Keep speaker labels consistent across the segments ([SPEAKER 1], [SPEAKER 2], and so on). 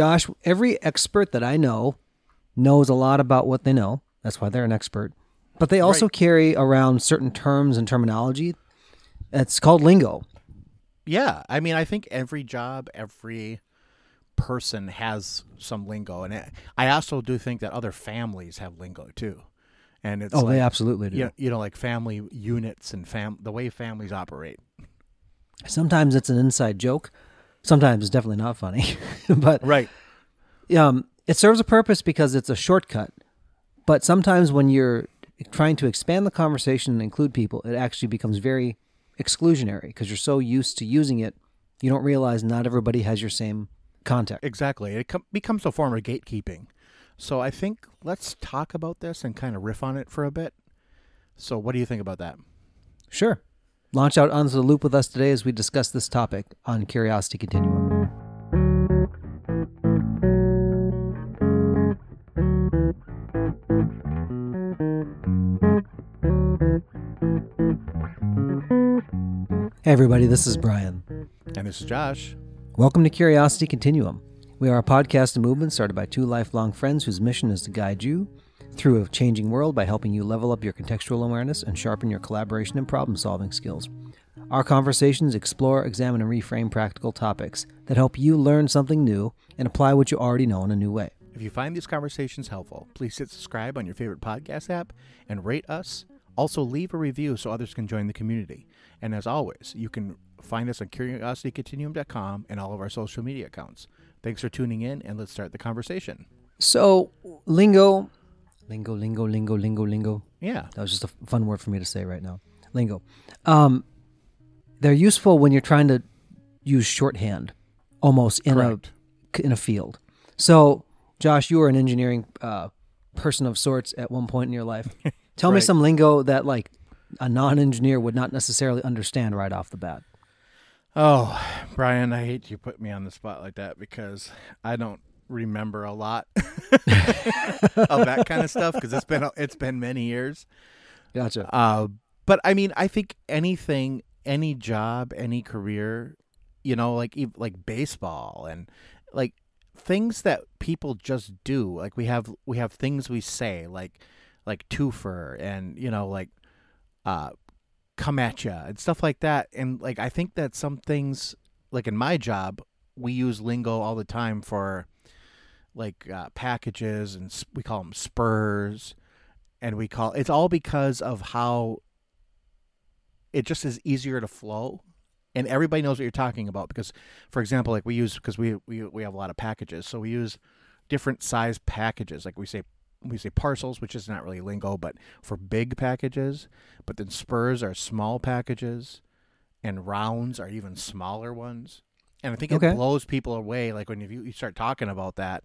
[SPEAKER 1] Josh, every expert that I know knows a lot about what they know. That's why they're an expert. But they also
[SPEAKER 2] Right.
[SPEAKER 1] carry around certain terms and terminology. It's called lingo.
[SPEAKER 2] Yeah, I mean, I think every job, every person has some lingo, and it, I also do think that other families have lingo too. And it's
[SPEAKER 1] oh,
[SPEAKER 2] like,
[SPEAKER 1] they absolutely do.
[SPEAKER 2] you know, you know, like family units and fam the way families operate.
[SPEAKER 1] Sometimes it's an inside joke. Sometimes it's definitely not funny. but
[SPEAKER 2] Right.
[SPEAKER 1] um, it serves a purpose because it's a shortcut. But sometimes when you're trying to expand the conversation and include people, it actually becomes very exclusionary because you're so used to using it, you don't realize not everybody has your same context.
[SPEAKER 2] Exactly. It com- becomes a form of gatekeeping. So I think let's talk about this and kind of riff on it for a bit. So what do you think about that?
[SPEAKER 1] Sure. Launch out onto the loop with us today as we discuss this topic on Curiosity Continuum. Hey, everybody, this is Brian.
[SPEAKER 2] And this is Josh.
[SPEAKER 1] Welcome to Curiosity Continuum. We are a podcast and movement started by two lifelong friends whose mission is to guide you through a changing world by helping you level up your contextual awareness and sharpen your collaboration and problem solving skills. Our conversations explore, examine, and reframe practical topics that help you learn something new and apply what you already know in a new way.
[SPEAKER 2] If you find these conversations helpful, please hit subscribe on your favorite podcast app and rate us. Also, leave a review so others can join the community. And as always, you can find us on curiositycontinuum.com and all of our social media accounts. Thanks for tuning in, and let's start the conversation.
[SPEAKER 1] So, lingo, lingo, lingo, lingo, lingo, lingo.
[SPEAKER 2] Yeah.
[SPEAKER 1] That was just a fun word for me to say right now. Lingo. Um, they're useful when you're trying to use shorthand, almost in
[SPEAKER 2] Correct.
[SPEAKER 1] a in a field. So, Josh, you were an engineering uh, person of sorts at one point in your life. Tell me some lingo that like a non-engineer would not necessarily understand right off the bat.
[SPEAKER 2] Oh, Brian, I hate you put me on the spot like that because I don't remember a lot of that kind of stuff because it's been it's been many years.
[SPEAKER 1] Gotcha.
[SPEAKER 2] Uh, but I mean, I think anything, any job, any career, you know, like like baseball and like things that people just do. Like we have we have things we say like like twofer and you know like uh come at ya and stuff like that. And like I think that some things like in my job we use lingo all the time for like uh, packages and we call them spurs and we call it's all because of how it just is easier to flow and everybody knows what you're talking about because for example like we use because we, we we have a lot of packages so we use different size packages like we say we say parcels which is not really lingo but for big packages but then spurs are small packages and rounds are even smaller ones and i think
[SPEAKER 1] Okay.
[SPEAKER 2] it blows people away like when you, you start talking about that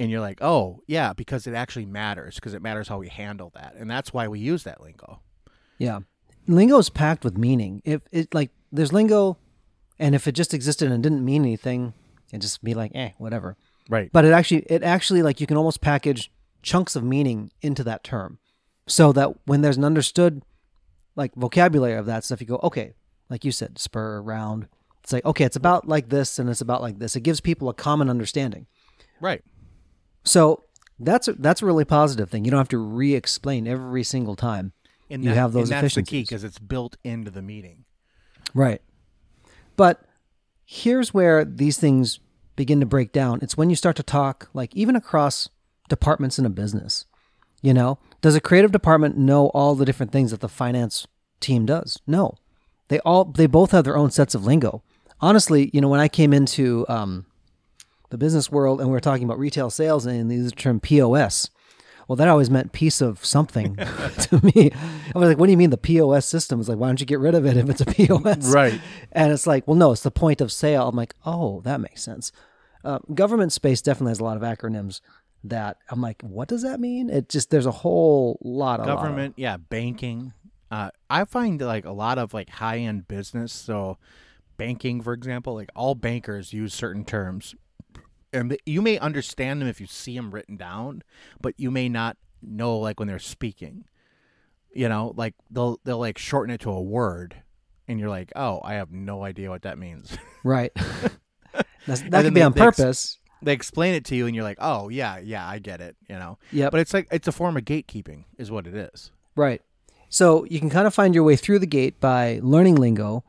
[SPEAKER 2] and you're like, oh yeah, because it actually matters because it matters how we handle that, and that's why we use that lingo.
[SPEAKER 1] Yeah. Lingo is packed with meaning. If it like there's lingo and if it just existed and didn't mean anything, it'd just be like, eh, whatever.
[SPEAKER 2] Right.
[SPEAKER 1] But it actually it actually like you can almost package chunks of meaning into that term. So that when there's an understood like vocabulary of that stuff, you go, okay, like you said, spur, round. It's like, okay, it's about like this and it's about like this. It gives people a common understanding.
[SPEAKER 2] Right.
[SPEAKER 1] So that's a, that's a really positive thing. You don't have to re-explain every single time.
[SPEAKER 2] And
[SPEAKER 1] You
[SPEAKER 2] that-
[SPEAKER 1] have those
[SPEAKER 2] and that's the key because it's built into the meeting.
[SPEAKER 1] Right. But here's where these things begin to break down. It's when you start to talk, like even across departments in a business. You know, does a creative department know all the different things that the finance team does? No. They all they both have their own sets of lingo. Honestly, you know, when I came into um, the business world and we were talking about retail sales and they used the term POS, well, that always meant piece of something to me. I was like, what do you mean the POS system? It's like, why don't you get rid of it if it's a POS?
[SPEAKER 2] Right.
[SPEAKER 1] And it's like, well, no, it's the point of sale. I'm like, oh, that makes sense. Uh, government space definitely has a lot of acronyms that I'm like, what does that mean? It just, there's a whole lot of lot of-
[SPEAKER 2] Government, yeah, banking. Uh, I find like a lot of like high end business. So, banking, for example, like all bankers use certain terms, and you may understand them if you see them written down, but you may not know like when they're speaking. You know, like they'll they'll like shorten it to a word, and you're like, oh, I have no idea what that means.
[SPEAKER 1] right. That's, that could be
[SPEAKER 2] they-
[SPEAKER 1] on
[SPEAKER 2] they ex-
[SPEAKER 1] purpose.
[SPEAKER 2] they explain it to you and you're like, "Oh, yeah, yeah, I get it," you know.
[SPEAKER 1] Yeah.
[SPEAKER 2] But it's like it's a form of gatekeeping is what it is.
[SPEAKER 1] Right. So you can kind of find your way through the gate by learning lingo,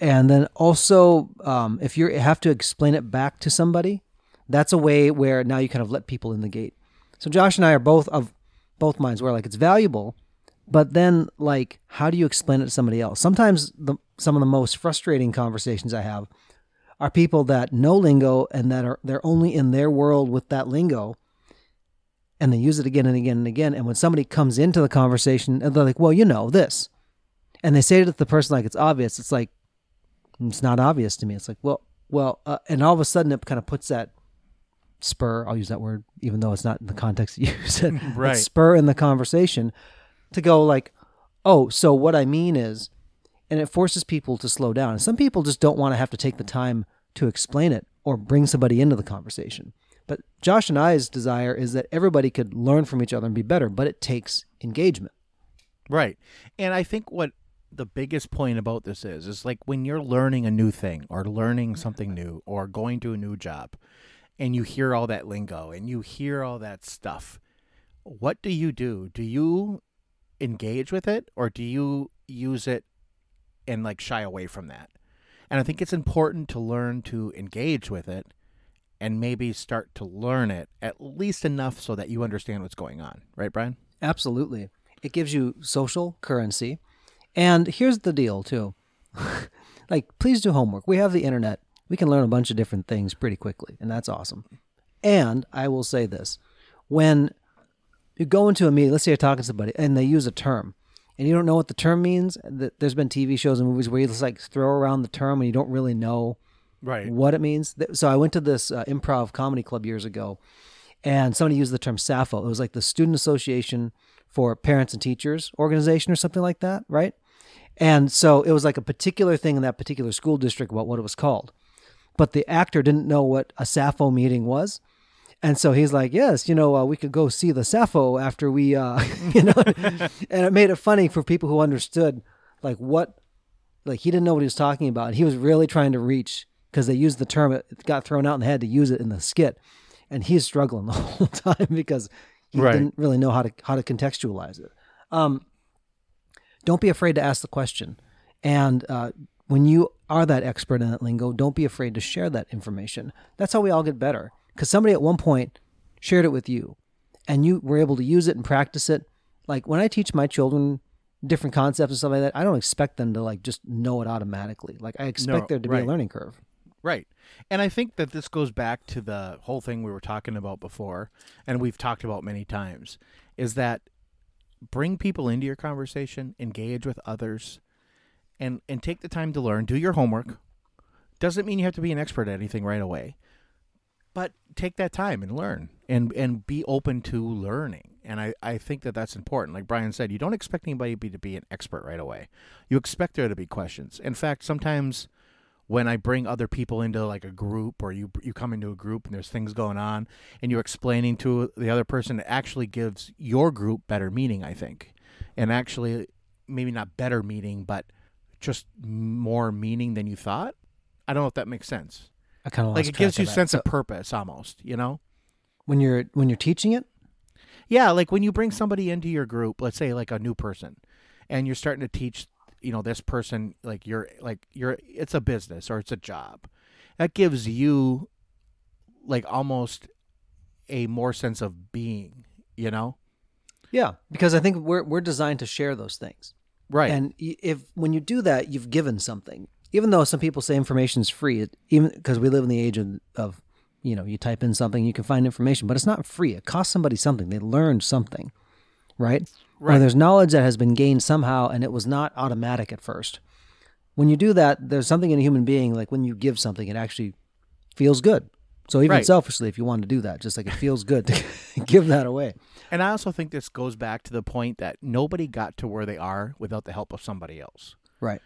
[SPEAKER 1] and then also um, if you have to explain it back to somebody, that's a way where now you kind of let people in the gate. So Josh and I are both of both minds where like it's valuable, but then like how do you explain it to somebody else? Sometimes the some of the most frustrating conversations I have are people that know lingo and that are they're only in their world with that lingo and they use it again and again and again. And when somebody comes into the conversation, and they're like, "Well, you know this," and they say to the person like it's obvious. It's like it's not obvious to me. It's like, well, well, uh, and all of a sudden it kind of puts that spur. I'll use that word, even though it's not in the context you said.
[SPEAKER 2] Mm, right.
[SPEAKER 1] spur in the conversation to go like, "Oh, so what I mean is," and it forces people to slow down. And some people just don't want to have to take the time to explain it or bring somebody into the conversation. But Josh and I's desire is that everybody could learn from each other and be better, but it takes engagement.
[SPEAKER 2] Right. And I think what the biggest point about this is is like when you're learning a new thing or learning something new or going to a new job and you hear all that lingo and you hear all that stuff, what do you do? Do you engage with it or do you use it and like shy away from that? And I think it's important to learn to engage with it and maybe start to learn it at least enough so that you understand what's going on. Right, Brian?
[SPEAKER 1] Absolutely. It gives you social currency. And here's the deal, too. like, please do homework. We have the internet. We can learn a bunch of different things pretty quickly, and that's awesome. And I will say this when you go into a meeting, let's say you're talking to somebody and they use a term, and you don't know what the term means, th- there's been TV shows and movies where you just like throw around the term and you don't really know
[SPEAKER 2] Right.
[SPEAKER 1] what it means. So I went to this uh, improv comedy club years ago, and somebody used the term SAFO. It was like the Student Association for Parents and Teachers organization or something like that, right? And so it was like a particular thing in that particular school district about what it was called. But the actor didn't know what a SAFO meeting was. And so he's like, yes, you know, uh, we could go see the SAFO after we, uh, you know, and it made it funny for people who understood like what, like he didn't know what he was talking about. He was really trying to reach because they used the term, it got thrown out and they had to use it in the skit. And he's struggling the whole time because he
[SPEAKER 2] Right.
[SPEAKER 1] didn't really know how to, how to contextualize it. Um, don't be afraid to ask the question. And uh, when you are that expert in that lingo, don't be afraid to share that information. That's how we all get better. Because somebody at one point shared it with you, and you were able to use it and practice it. Like when I teach my children different concepts and stuff like that, I don't expect them to like just know it automatically. Like I expect
[SPEAKER 2] No,
[SPEAKER 1] there to be a learning curve.
[SPEAKER 2] Right. And I think that this goes back to the whole thing we were talking about before, and we've talked about many times, is that bring people into your conversation, engage with others, and and take the time to learn. Do your homework. Doesn't mean you have to be an expert at anything right away. But take that time and learn and and be open to learning. And I, I think that that's important. Like Brian said, you don't expect anybody to be, to be an expert right away. You expect there to be questions. In fact, sometimes when I bring other people into like a group or you you come into a group and there's things going on and you're explaining to the other person it actually gives your group better meaning I think and actually maybe not better meaning but just more meaning than you thought I don't know if that makes sense
[SPEAKER 1] I kind of
[SPEAKER 2] like it gives you sense of purpose almost you know
[SPEAKER 1] when you're when you're teaching it.
[SPEAKER 2] Yeah, like when you bring somebody into your group, let's say like a new person, and you're starting to teach, you know, this person like you're like you're it's a business or it's a job. That gives you like almost a more sense of being, you know?
[SPEAKER 1] Yeah, because I think we're we're designed to share those things.
[SPEAKER 2] Right.
[SPEAKER 1] And if when you do that, you've given something. Even though some people say information is free, it, even because we live in the age of, of, you know, you type in something, you can find information, but it's not free. It costs somebody something. They learned something, right? Or
[SPEAKER 2] Right.
[SPEAKER 1] there's knowledge that has been gained somehow, and it was not automatic at first. When you do that, there's something in a human being like when you give something, it actually feels good. So even
[SPEAKER 2] Right.
[SPEAKER 1] selfishly, if you want to do that, just like it feels good to give that away.
[SPEAKER 2] and I also think this goes back to the point that nobody got to where they are without the help of somebody else.
[SPEAKER 1] Right.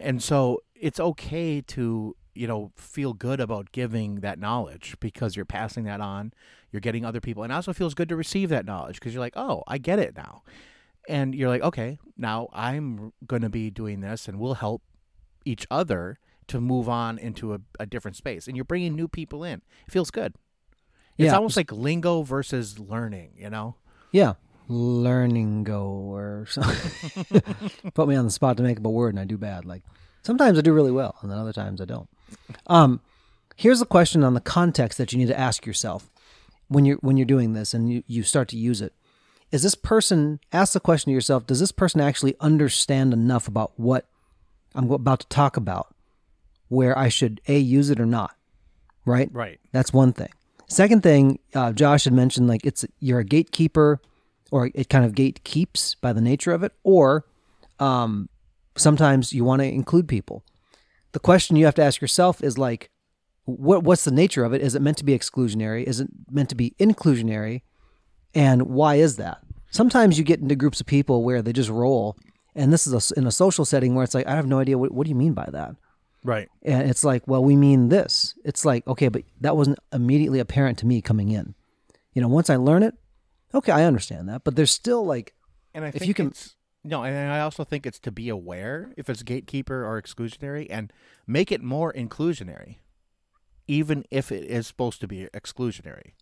[SPEAKER 2] and so it's okay to you know feel good about giving that knowledge because you're passing that on you're getting other people and it also feels good to receive that knowledge because you're like oh i get it now and you're like okay now i'm going to be doing this and we'll help each other to move on into a, a different space and you're bringing new people in it feels good It's
[SPEAKER 1] Yeah.
[SPEAKER 2] almost like lingo versus learning. You know.
[SPEAKER 1] Yeah. Learning go or something. Put me on the spot to make up a word and I do bad. Like sometimes I do really well and then other times I don't. Um, here's a question on the context that you need to ask yourself when you're when you're doing this and you, you start to use it. Is this person ask the question to yourself, does this person actually understand enough about what I'm about to talk about where I should A use it or not? Right?
[SPEAKER 2] Right.
[SPEAKER 1] That's one thing. Second thing, uh, Josh had mentioned like it's you're a gatekeeper, or it kind of gatekeeps by the nature of it, or um, sometimes you want to include people. The question you have to ask yourself is like, what what's the nature of it? Is it meant to be exclusionary? Is it meant to be inclusionary? And why is that? Sometimes you get into groups of people where they just roll, and this is a, in a social setting where it's like I have no idea what what do you mean by that.
[SPEAKER 2] Right.
[SPEAKER 1] And it's like, well, we mean this. It's like, okay, but that wasn't immediately apparent to me coming in. You know, once I learn it, okay, I understand that. But there's still like,
[SPEAKER 2] And I
[SPEAKER 1] If
[SPEAKER 2] think
[SPEAKER 1] you can-
[SPEAKER 2] it's, no, and I also think it's to be aware if it's gatekeeper or exclusionary, and make it more inclusionary, even if it is supposed to be exclusionary.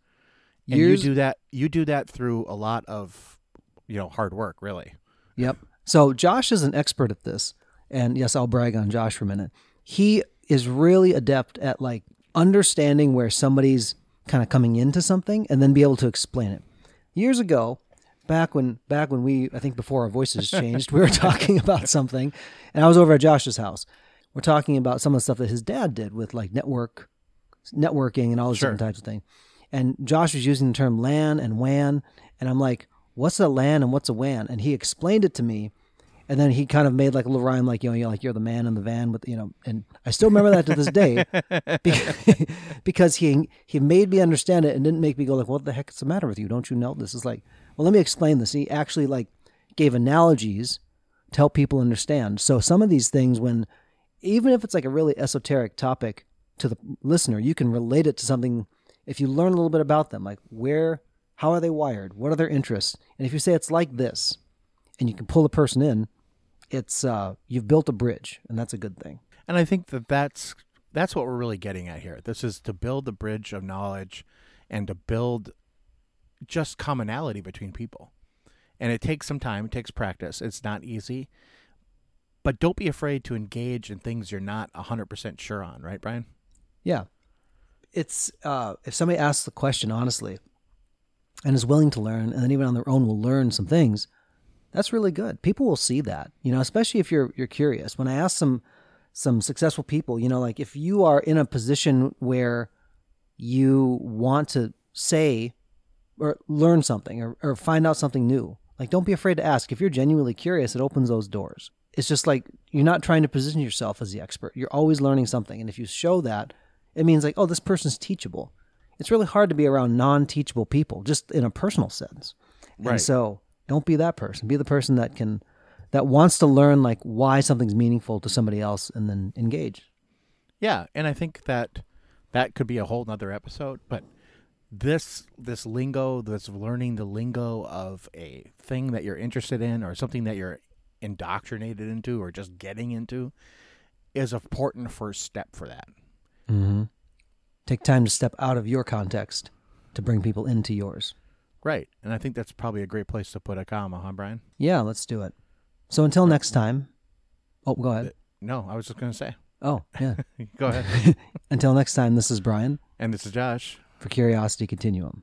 [SPEAKER 2] And
[SPEAKER 1] Years-
[SPEAKER 2] you do that. You do that through a lot of, you know, hard work. Really.
[SPEAKER 1] yep. So Josh is an expert at this. And yes, I'll brag on Josh for a minute. He is really adept at like understanding where somebody's kind of coming into something and then be able to explain it. Years ago, back when back when we I think before our voices changed, we were talking about something and I was over at Josh's house. We're talking about some of the stuff that his dad did with like network networking and all those
[SPEAKER 2] Sure.
[SPEAKER 1] different types of things. And Josh was using the term LAN and WAN and I'm like, "What's a LAN and what's a WAN?" And he explained it to me and then he kind of made like a little rhyme, like you know, you're like you're the man in the van, with you know. And I still remember that to this day, because, because he he made me understand it and didn't make me go like, "What the heck is the matter with you? Don't you know this is like?" Well, let me explain this. He actually like gave analogies to help people understand. So some of these things, when even if it's like a really esoteric topic to the listener, you can relate it to something. If you learn a little bit about them, like where, how are they wired, what are their interests, and if you say it's like this, and you can pull the person in, it's uh, you've built a bridge, and that's a good thing.
[SPEAKER 2] And I think that that's that's what we're really getting at here. This is to build the bridge of knowledge and to build just commonality between people. And it takes some time, it takes practice. It's not easy. But don't be afraid to engage in things you're not 100% sure on, right, Brian?
[SPEAKER 1] Yeah, it's uh, if somebody asks the question honestly, and is willing to learn, and then even on their own will learn some things. That's really good. People will see that, you know, especially if you're you're curious. When I ask some some successful people, you know, like if you are in a position where you want to say or learn something or, or find out something new, like don't be afraid to ask. If you're genuinely curious, it opens those doors. It's just like you're not trying to position yourself as the expert. You're always learning something. And if you show that, it means like, oh, this person's teachable. It's really hard to be around non teachable people, just in a personal sense.
[SPEAKER 2] Right.
[SPEAKER 1] And so don't be that person. Be the person that can that wants to learn like why something's meaningful to somebody else and then engage.
[SPEAKER 2] Yeah, and I think that that could be a whole nother episode, but this this lingo, this learning the lingo of a thing that you're interested in or something that you're indoctrinated into or just getting into is an important first step for that.
[SPEAKER 1] Mm-hmm. Take time to step out of your context to bring people into yours.
[SPEAKER 2] Right. And I think that's probably a great place to put a comma, huh, Brian?
[SPEAKER 1] Yeah, let's do it. So until next time. Oh, go ahead.
[SPEAKER 2] No, I was just going to say.
[SPEAKER 1] Oh, yeah.
[SPEAKER 2] Go ahead.
[SPEAKER 1] until next time, this is Brian
[SPEAKER 2] and this is Josh.
[SPEAKER 1] for Curiosity Continuum.